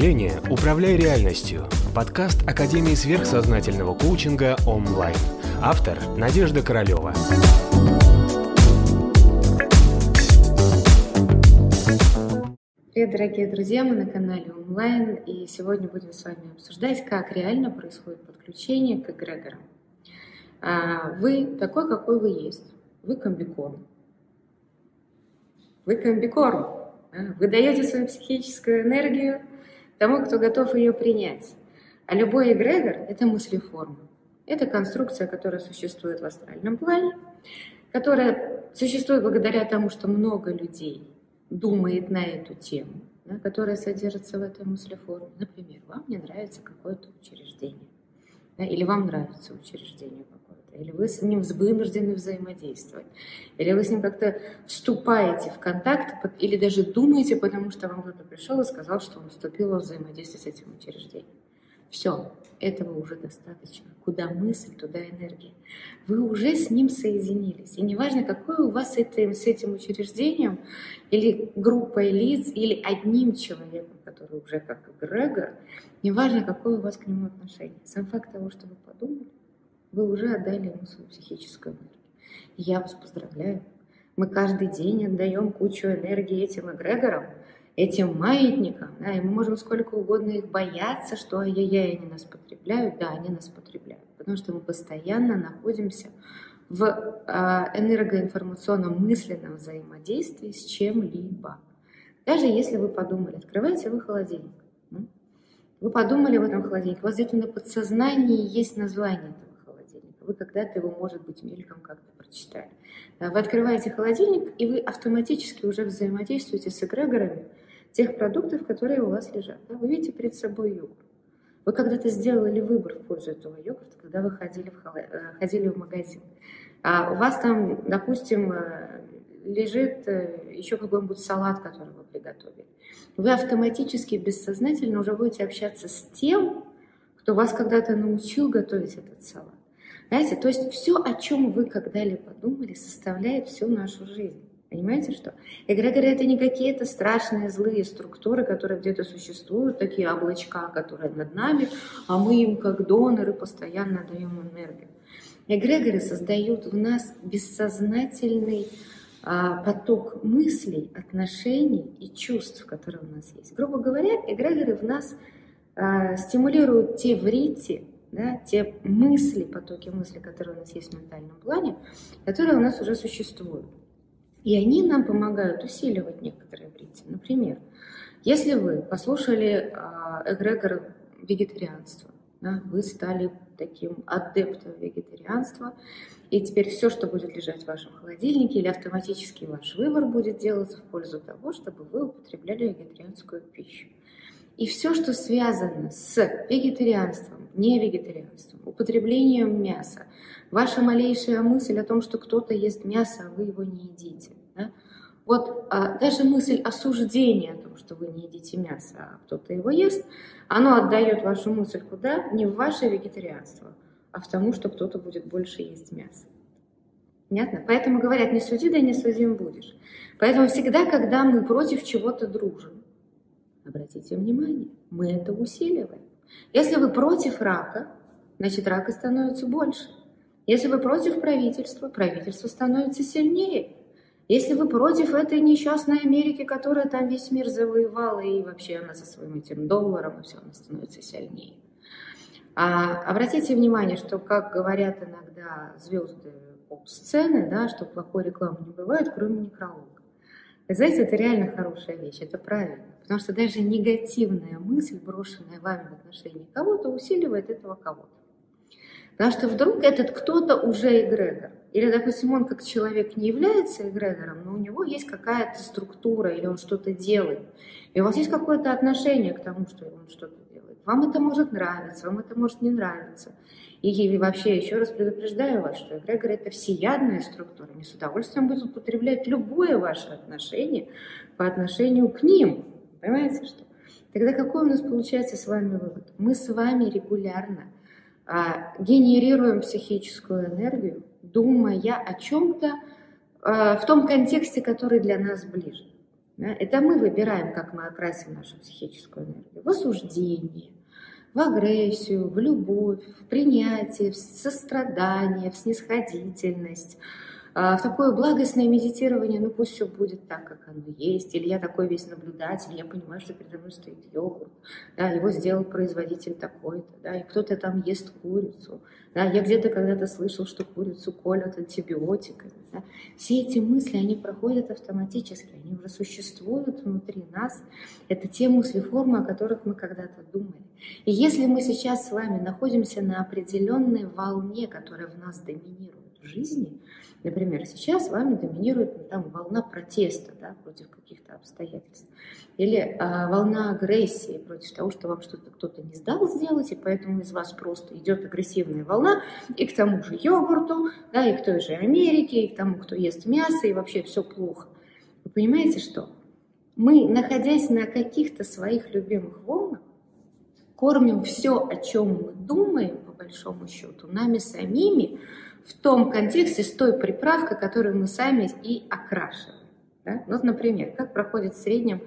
мышления «Управляй реальностью» – подкаст Академии сверхсознательного коучинга онлайн. Автор – Надежда Королева. Привет, дорогие друзья, мы на канале онлайн, и сегодня будем с вами обсуждать, как реально происходит подключение к эгрегорам. А, вы такой, какой вы есть. Вы комбикорм. Вы комбикорм. Вы даете свою психическую энергию тому, кто готов ее принять. А любой эгрегор – это мыслеформа. Это конструкция, которая существует в астральном плане, которая существует благодаря тому, что много людей думает на эту тему, да, которая содержится в этой мыслеформе. Например, вам не нравится какое-то учреждение, да, или вам нравится учреждение или вы с ним вынуждены взаимодействовать, или вы с ним как-то вступаете в контакт, или даже думаете, потому что вам кто-то пришел и сказал, что он вступил в взаимодействие с этим учреждением. Все, этого уже достаточно. Куда мысль, туда энергия. Вы уже с ним соединились. И неважно, какое у вас это, с этим учреждением, или группой лиц, или одним человеком, который уже как эгрегор, неважно, какое у вас к нему отношение. Сам факт того, что вы подумали, вы уже отдали ему свою психическую энергию. И я вас поздравляю. Мы каждый день отдаем кучу энергии этим эгрегорам, этим маятникам, да, и мы можем сколько угодно их бояться, что ай-яй-яй, они нас потребляют, да, они нас потребляют, потому что мы постоянно находимся в э, энергоинформационном мысленном взаимодействии с чем-либо. Даже если вы подумали, открываете вы холодильник, вы подумали в этом холодильнике, у вас где-то на подсознании есть название этого вы когда-то его, может быть, мельком как-то прочитали. Вы открываете холодильник, и вы автоматически уже взаимодействуете с эгрегорами тех продуктов, которые у вас лежат. Вы видите перед собой йогурт. Вы когда-то сделали выбор в пользу этого йогурта, когда вы ходили в, холод... Э, ходили в магазин. А у вас там, допустим, э, лежит э, еще какой-нибудь салат, который вы приготовили. Вы автоматически, бессознательно уже будете общаться с тем, кто вас когда-то научил готовить этот салат. Знаете, то есть все, о чем вы когда-либо подумали, составляет всю нашу жизнь. Понимаете, что? Эгрегоры — это не какие-то страшные злые структуры, которые где-то существуют, такие облачка, которые над нами, а мы им, как доноры, постоянно даем энергию. Эгрегоры создают в нас бессознательный а, поток мыслей, отношений и чувств, которые у нас есть. Грубо говоря, эгрегоры в нас а, стимулируют те врити, да, те мысли, потоки мыслей, которые у нас есть в ментальном плане, которые у нас уже существуют. И они нам помогают усиливать некоторые бритвы. Например, если вы послушали э, эгрегор вегетарианства, да, вы стали таким адептом вегетарианства, и теперь все, что будет лежать в вашем холодильнике, или автоматически ваш выбор будет делаться в пользу того, чтобы вы употребляли вегетарианскую пищу. И все, что связано с вегетарианством, не вегетарианством, употреблением мяса, ваша малейшая мысль о том, что кто-то ест мясо, а вы его не едите. Да? Вот а, даже мысль осуждения о том, что вы не едите мясо, а кто-то его ест, оно отдает вашу мысль куда? Не в ваше вегетарианство, а в тому, что кто-то будет больше есть мясо. Понятно? Поэтому говорят, не суди, да не судим будешь. Поэтому всегда, когда мы против чего-то дружим, обратите внимание, мы это усиливаем. Если вы против рака, значит рака становится больше. Если вы против правительства, правительство становится сильнее. Если вы против этой несчастной Америки, которая там весь мир завоевала, и вообще она со своим этим долларом, и все, она становится сильнее. А обратите внимание, что, как говорят иногда звезды поп-сцены, да, что плохой рекламы не бывает, кроме некролога. Знаете, это реально хорошая вещь, это правильно. Потому что даже негативная мысль, брошенная вами в отношении кого-то, усиливает этого кого-то. Потому что вдруг этот кто-то уже эгрегор. Или, допустим, он как человек не является эгрегором, но у него есть какая-то структура, или он что-то делает. И у вас есть какое-то отношение к тому, что он что-то делает. Вам это может нравиться, вам это может не нравиться. И вообще еще раз предупреждаю вас, что эгрегор – это всеядная структура. Они с удовольствием будут употреблять любое ваше отношение по отношению к ним. Понимаете, что? Тогда какой у нас получается с вами вывод? Мы с вами регулярно а, генерируем психическую энергию, думая о чем-то а, в том контексте, который для нас ближе. Да? Это мы выбираем, как мы окрасим нашу психическую энергию. В осуждение, в агрессию, в любовь, в принятие, в сострадание, в снисходительность, в такое благостное медитирование, ну пусть все будет так, как оно есть, или я такой весь наблюдатель, я понимаю, что передо мной стоит йогурт, да, его сделал производитель такой-то, да, и кто-то там ест курицу, да, я где-то когда-то слышал, что курицу колят антибиотиками, да. Все эти мысли, они проходят автоматически, они уже существуют внутри нас, это те мысли-формы, о которых мы когда-то думали. И если мы сейчас с вами находимся на определенной волне, которая в нас доминирует в жизни, Например, сейчас вами доминирует ну, там, волна протеста да, против каких-то обстоятельств. Или а, волна агрессии против того, что вам что-то кто-то не сдал сделать, и поэтому из вас просто идет агрессивная волна, и к тому же йогурту, да, и к той же Америке, и к тому, кто ест мясо, и вообще все плохо. Вы понимаете, что? Мы, находясь на каких-то своих любимых волнах, кормим все, о чем мы думаем, большому счету, нами самими, в том контексте с той приправкой, которую мы сами и окрашиваем. Да? Вот, например, как проходит в среднем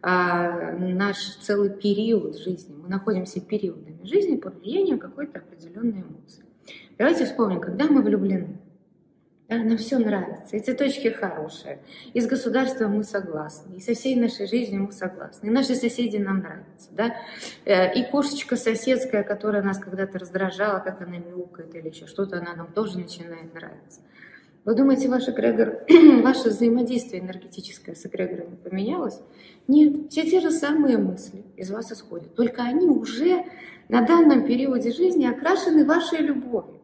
а, наш целый период жизни. Мы находимся периодами жизни под влиянием какой-то определенной эмоции. Давайте вспомним, когда мы влюблены. Да, нам все нравится, эти точки хорошие. И с государством мы согласны, и со всей нашей жизнью мы согласны. И наши соседи нам нравятся. Да? Э, и кошечка соседская, которая нас когда-то раздражала, как она мяукает или еще что-то, она нам тоже начинает нравиться. Вы думаете, ваш эгрегор, ваше взаимодействие энергетическое с эгрегорами поменялось? Нет, все те же самые мысли из вас исходят, только они уже на данном периоде жизни окрашены вашей любовью.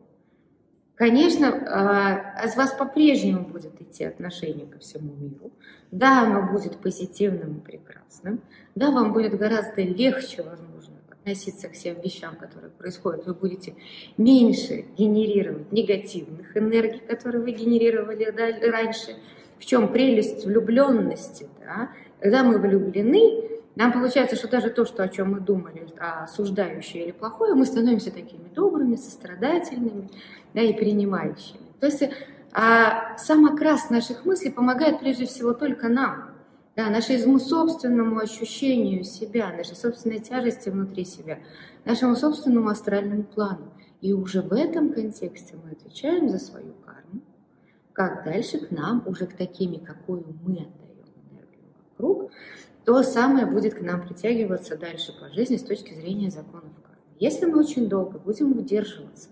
Конечно, а, вас по-прежнему будет идти отношение ко всему миру. Да, оно будет позитивным и прекрасным. Да, вам будет гораздо легче, возможно, относиться к всем вещам, которые происходят. Вы будете меньше генерировать негативных энергий, которые вы генерировали раньше. В чем прелесть влюбленности? Да? Когда мы влюблены, нам получается, что даже то, что, о чем мы думали, осуждающее или плохое, мы становимся такими добрыми, сострадательными да, и принимающими. То есть а, сам наших мыслей помогает прежде всего только нам, да, нашему собственному ощущению себя, нашей собственной тяжести внутри себя, нашему собственному астральному плану. И уже в этом контексте мы отвечаем за свою карму, как дальше к нам, уже к такими, какую мы отдаем энергию вокруг, то самое будет к нам притягиваться дальше по жизни с точки зрения законов кармы. Если мы очень долго будем удерживаться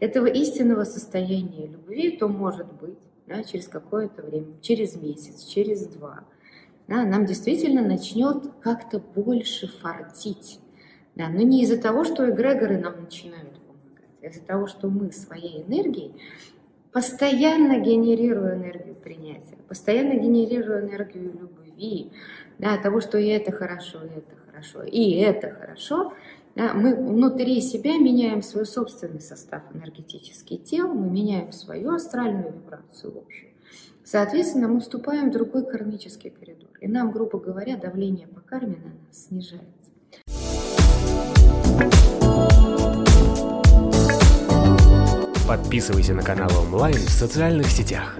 этого истинного состояния любви, то может быть да, через какое-то время, через месяц, через два, да, нам действительно начнет как-то больше фартить. Да, но не из-за того, что эгрегоры нам начинают помогать, а из-за того, что мы своей энергией, постоянно генерируя энергию принятия, постоянно генерируя энергию любви, да, того, что и это хорошо, и это хорошо, и это хорошо, да, мы внутри себя меняем свой собственный состав энергетический тел, мы меняем свою астральную вибрацию общую. Соответственно, мы вступаем в другой кармический коридор. И нам, грубо говоря, давление по карме на нас снижается. Подписывайся на канал онлайн в социальных сетях.